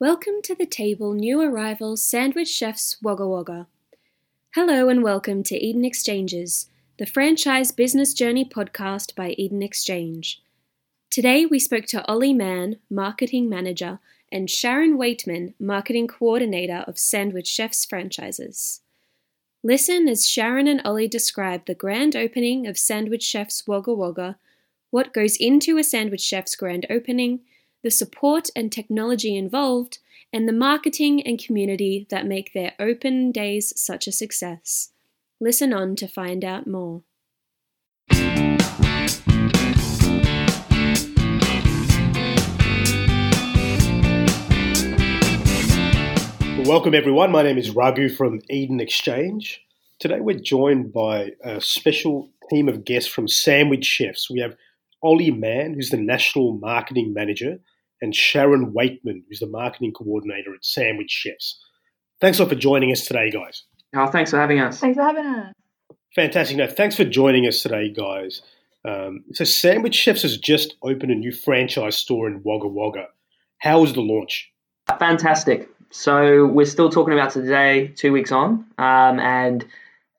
Welcome to the table New Arrivals Sandwich Chefs Wagga Wagga. Hello and welcome to Eden Exchanges, the franchise business journey podcast by Eden Exchange. Today we spoke to Ollie Mann, marketing manager, and Sharon Waitman, marketing coordinator of Sandwich Chefs franchises. Listen as Sharon and Ollie describe the grand opening of Sandwich Chefs Wagga Wagga, what goes into a Sandwich Chef's grand opening, the support and technology involved, and the marketing and community that make their open days such a success. Listen on to find out more. Welcome, everyone. My name is Raghu from Eden Exchange. Today, we're joined by a special team of guests from Sandwich Chefs. We have Ollie Mann, who's the National Marketing Manager, and Sharon Waitman, who's the Marketing Coordinator at Sandwich Chefs. Thanks a lot for joining us today, guys. Oh, thanks for having us. Thanks for having us. Fantastic. No, thanks for joining us today, guys. Um, so, Sandwich Chefs has just opened a new franchise store in Wagga Wagga. How was the launch? Fantastic. So, we're still talking about today, two weeks on, um, and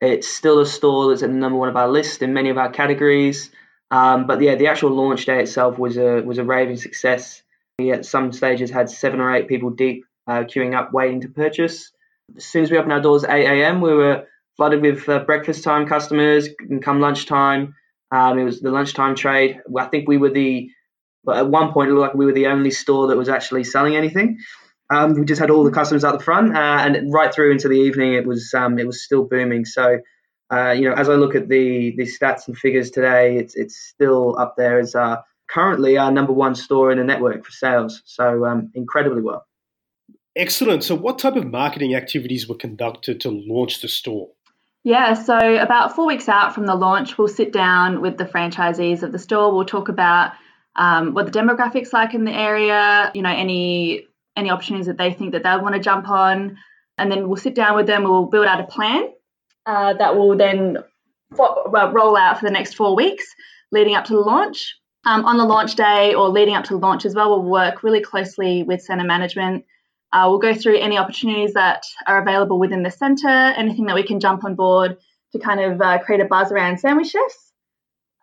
it's still a store that's at the number one of our list in many of our categories. Um, but yeah, the actual launch day itself was a was a raving success. We at some stages had seven or eight people deep uh, queuing up, waiting to purchase. As soon as we opened our doors at 8 a.m., we were flooded with uh, breakfast time customers. And come lunchtime, um, it was the lunchtime trade. I think we were the, at one point it looked like we were the only store that was actually selling anything. Um, we just had all the customers out the front, uh, and right through into the evening, it was um, it was still booming. So uh, you know, as I look at the the stats and figures today, it's it's still up there as uh, currently our number one store in the network for sales. So um, incredibly well. Excellent. So, what type of marketing activities were conducted to launch the store? Yeah, so about four weeks out from the launch, we'll sit down with the franchisees of the store. We'll talk about um, what the demographics like in the area. You know, any any opportunities that they think that they want to jump on, and then we'll sit down with them. We'll build out a plan uh, that will then roll out for the next four weeks leading up to the launch. Um, on the launch day or leading up to launch as well, we'll work really closely with centre management. Uh, we'll go through any opportunities that are available within the centre, anything that we can jump on board to kind of uh, create a buzz around sandwich chefs.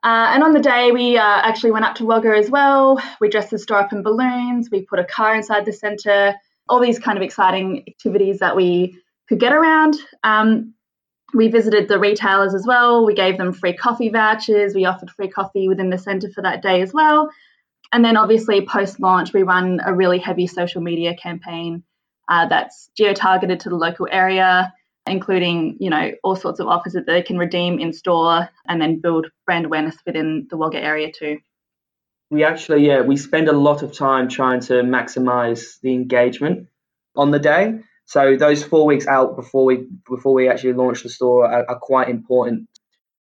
Uh, and on the day, we uh, actually went up to Wagga as well. We dressed the store up in balloons. We put a car inside the centre. All these kind of exciting activities that we could get around. Um, we visited the retailers as well. We gave them free coffee vouchers. We offered free coffee within the centre for that day as well. And then obviously post launch, we run a really heavy social media campaign uh, that's geo targeted to the local area, including you know all sorts of offers that they can redeem in store, and then build brand awareness within the Wagga area too. We actually, yeah, we spend a lot of time trying to maximise the engagement on the day. So those four weeks out before we before we actually launch the store are, are quite important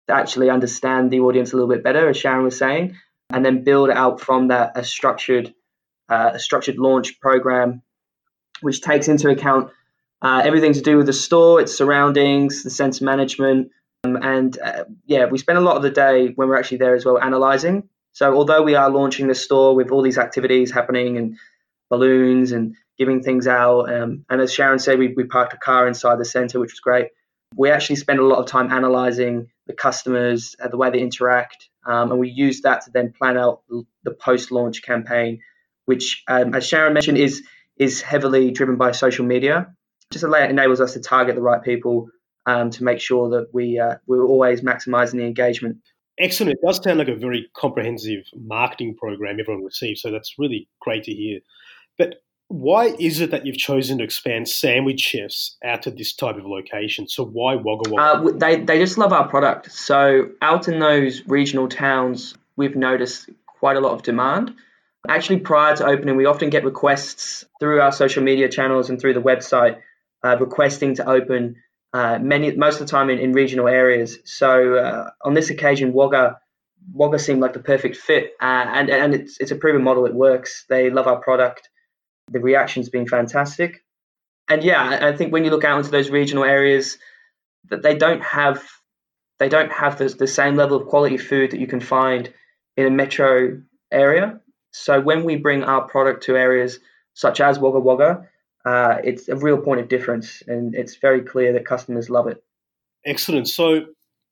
to actually understand the audience a little bit better, as Sharon was saying, and then build out from that a structured uh, a structured launch program, which takes into account uh, everything to do with the store, its surroundings, the centre management, um, and uh, yeah, we spend a lot of the day when we're actually there as well analysing. So although we are launching the store with all these activities happening and balloons and giving things out. Um, and as Sharon said, we, we parked a car inside the centre, which was great. We actually spend a lot of time analysing the customers, uh, the way they interact, um, and we use that to then plan out the post-launch campaign, which, um, as Sharon mentioned, is is heavily driven by social media. Just enables us to target the right people um, to make sure that we uh, we're always maximising the engagement. Excellent. It does sound like a very comprehensive marketing program everyone receives, so that's really great to hear. But why is it that you've chosen to expand sandwich chefs out to this type of location? So why Wagga Wagga? Uh, they, they just love our product. So out in those regional towns, we've noticed quite a lot of demand. Actually, prior to opening, we often get requests through our social media channels and through the website uh, requesting to open uh, many most of the time in, in regional areas. So uh, on this occasion, Wagga Wagga seemed like the perfect fit, uh, and and it's it's a proven model. It works. They love our product. The reaction's been fantastic. And yeah, I think when you look out into those regional areas, that they don't have they don't have the, the same level of quality food that you can find in a metro area. So when we bring our product to areas such as Wagga Wagga, uh, it's a real point of difference, and it's very clear that customers love it. Excellent. So,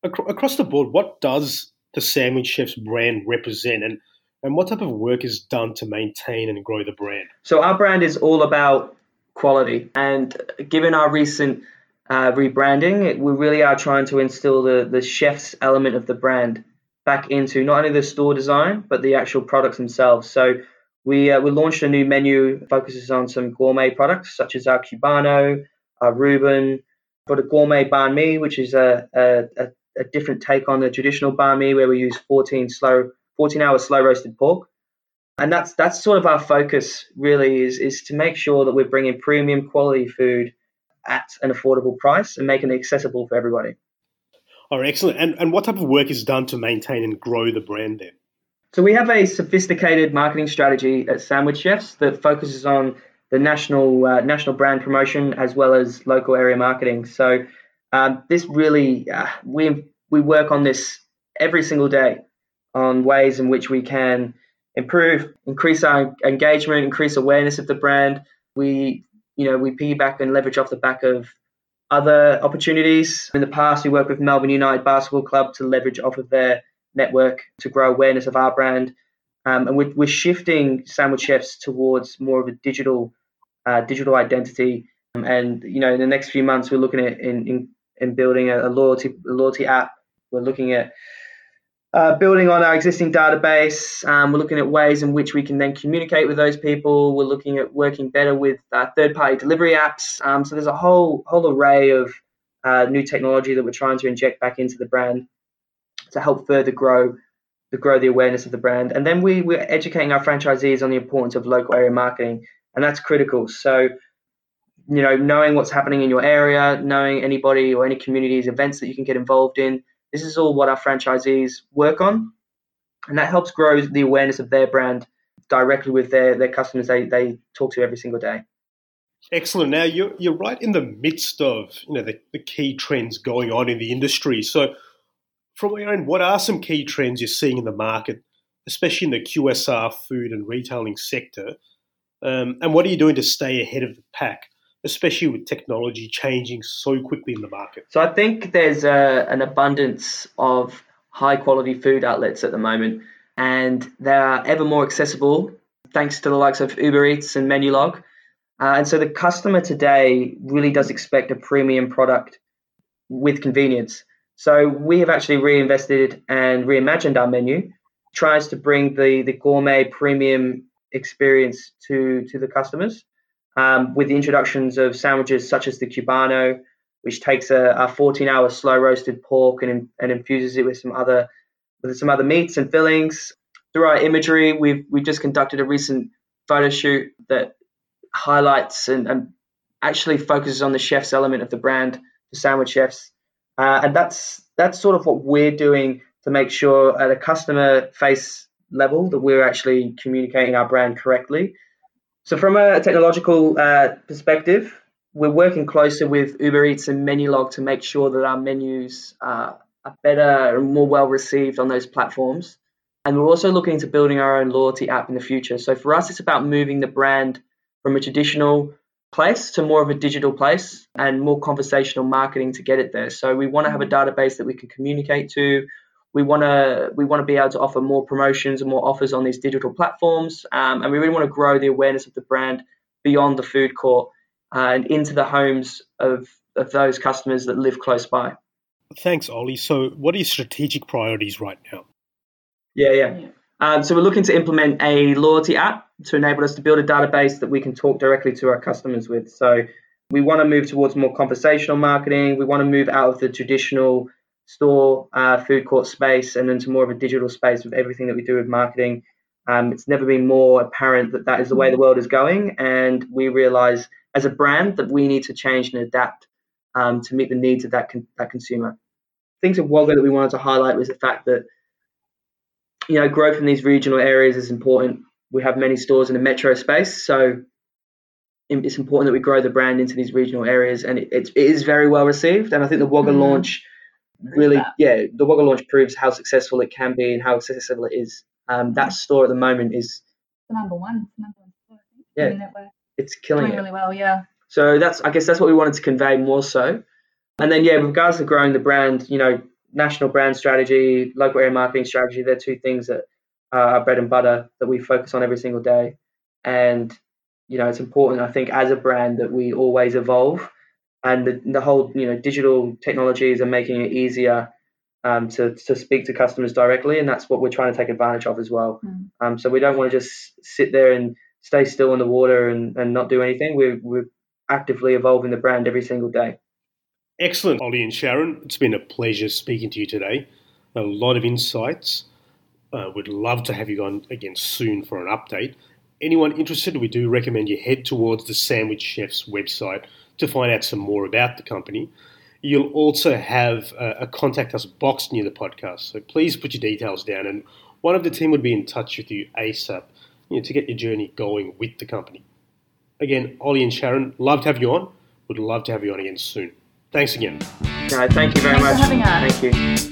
ac- across the board, what does the Sandwich Chefs brand represent, and and what type of work is done to maintain and grow the brand? So, our brand is all about quality, and given our recent uh, rebranding, we really are trying to instill the the chef's element of the brand back into not only the store design but the actual products themselves. So we uh, we launched a new menu focuses on some gourmet products such as our cubano, our Reuben, but a gourmet banh mi, which is a, a, a, different take on the traditional banh mi where we use 14 slow 14 hour slow roasted pork. And that's that's sort of our focus really is is to make sure that we're bringing premium quality food at an affordable price and making it accessible for everybody. All right, excellent. And, and what type of work is done to maintain and grow the brand then? So we have a sophisticated marketing strategy at Sandwich Chefs that focuses on the national uh, national brand promotion as well as local area marketing. So um, this really uh, we we work on this every single day on ways in which we can improve, increase our engagement, increase awareness of the brand. We you know we piggyback and leverage off the back of other opportunities. In the past, we worked with Melbourne United Basketball Club to leverage off of their network to grow awareness of our brand. Um, and we're, we're, shifting Sandwich Chefs towards more of a digital uh, digital identity. Um, and you know, in the next few months, we're looking at in, in, in building a, a loyalty a loyalty app. We're looking at uh, building on our existing database, um, we're looking at ways in which we can then communicate with those people. We're looking at working better with uh, third-party delivery apps. Um, so there's a whole whole array of uh, new technology that we're trying to inject back into the brand to help further grow to grow the awareness of the brand. And then we, we're educating our franchisees on the importance of local area marketing, and that's critical. So you know, knowing what's happening in your area, knowing anybody or any communities events that you can get involved in this is all what our franchisees work on, and that helps grow the awareness of their brand directly with their, their customers they, they talk to every single day. Excellent. Now you're you're right in the midst of you know the, the key trends going on in the industry. So, from end, what are some key trends you're seeing in the market, especially in the QSR food and retailing sector? Um, and what are you doing to stay ahead of the pack? Especially with technology changing so quickly in the market? So I think there's a, an abundance of high quality food outlets at the moment, and they are ever more accessible thanks to the likes of Uber Eats and Menulog. Uh, and so the customer today really does expect a premium product with convenience. So we have actually reinvested and reimagined our menu, tries to bring the, the gourmet premium experience to, to the customers um, with the introductions of sandwiches such as the Cubano, which takes a, a 14-hour slow roasted pork and, and infuses it with some other with some other meats and fillings. Through our imagery, we've we just conducted a recent photo shoot that highlights and, and actually focuses on the chef's element of the brand, the sandwich chefs, uh, and that's that's sort of what we're doing to make sure at a customer face level that we're actually communicating our brand correctly so, from a technological uh, perspective, we're working closer with Uber Eats and Menulog to make sure that our menus uh, are better and more well received on those platforms. And we're also looking into building our own loyalty app in the future. So, for us, it's about moving the brand from a traditional place to more of a digital place and more conversational marketing to get it there. So, we want to have a database that we can communicate to we want to we want to be able to offer more promotions and more offers on these digital platforms, um, and we really want to grow the awareness of the brand beyond the food court uh, and into the homes of of those customers that live close by. Thanks, Ollie. So, what are your strategic priorities right now? Yeah, yeah. Um, so we're looking to implement a loyalty app to enable us to build a database that we can talk directly to our customers with. So we want to move towards more conversational marketing. We want to move out of the traditional store, uh, food court space, and into more of a digital space with everything that we do with marketing. Um, it's never been more apparent that that is the way the world is going, and we realize as a brand that we need to change and adapt um, to meet the needs of that con- that consumer. Things of Wagga that we wanted to highlight was the fact that you know growth in these regional areas is important. We have many stores in the metro space, so it's important that we grow the brand into these regional areas, and it, it is very well received. And I think the Wagga mm. launch really, that. yeah, the Wagga launch proves how successful it can be and how accessible it is. Um, that store at the moment is the number one, number one store, yeah, it's killing Doing it. really well, yeah. So that's I guess that's what we wanted to convey more so. And then yeah, with regards to growing the brand, you know, national brand strategy, local area marketing strategy, they're two things that are bread and butter that we focus on every single day. And you know, it's important I think as a brand that we always evolve. And the, the whole you know digital technologies are making it easier um, to to speak to customers directly, and that's what we're trying to take advantage of as well. Mm. Um, so we don't want to just sit there and stay still in the water and, and not do anything. We're, we're actively evolving the brand every single day. Excellent, Ollie and Sharon. It's been a pleasure speaking to you today. A lot of insights. Uh, we'd love to have you on again soon for an update. Anyone interested, we do recommend you head towards the Sandwich Chef's website to find out some more about the company. You'll also have a, a contact us box near the podcast, so please put your details down, and one of the team would be in touch with you ASAP you know, to get your journey going with the company. Again, Ollie and Sharon, love to have you on. Would love to have you on again soon. Thanks again. No, thank you very Thanks for much. having us. Thank you.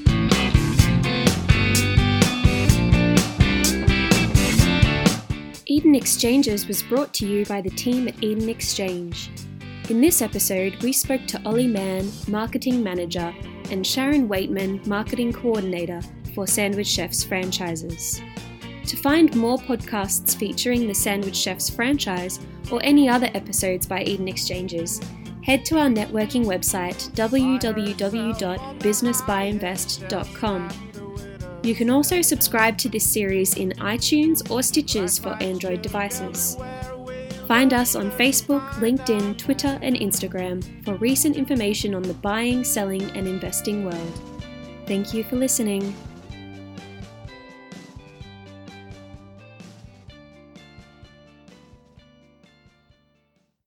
Eden Exchanges was brought to you by the team at Eden Exchange. In this episode, we spoke to Ollie Mann, Marketing Manager, and Sharon Waitman, Marketing Coordinator for Sandwich Chefs franchises. To find more podcasts featuring the Sandwich Chefs franchise or any other episodes by Eden Exchanges, head to our networking website www.businessbyinvest.com. You can also subscribe to this series in iTunes or Stitcher for Android devices. Find us on Facebook, LinkedIn, Twitter, and Instagram for recent information on the buying, selling, and investing world. Thank you for listening.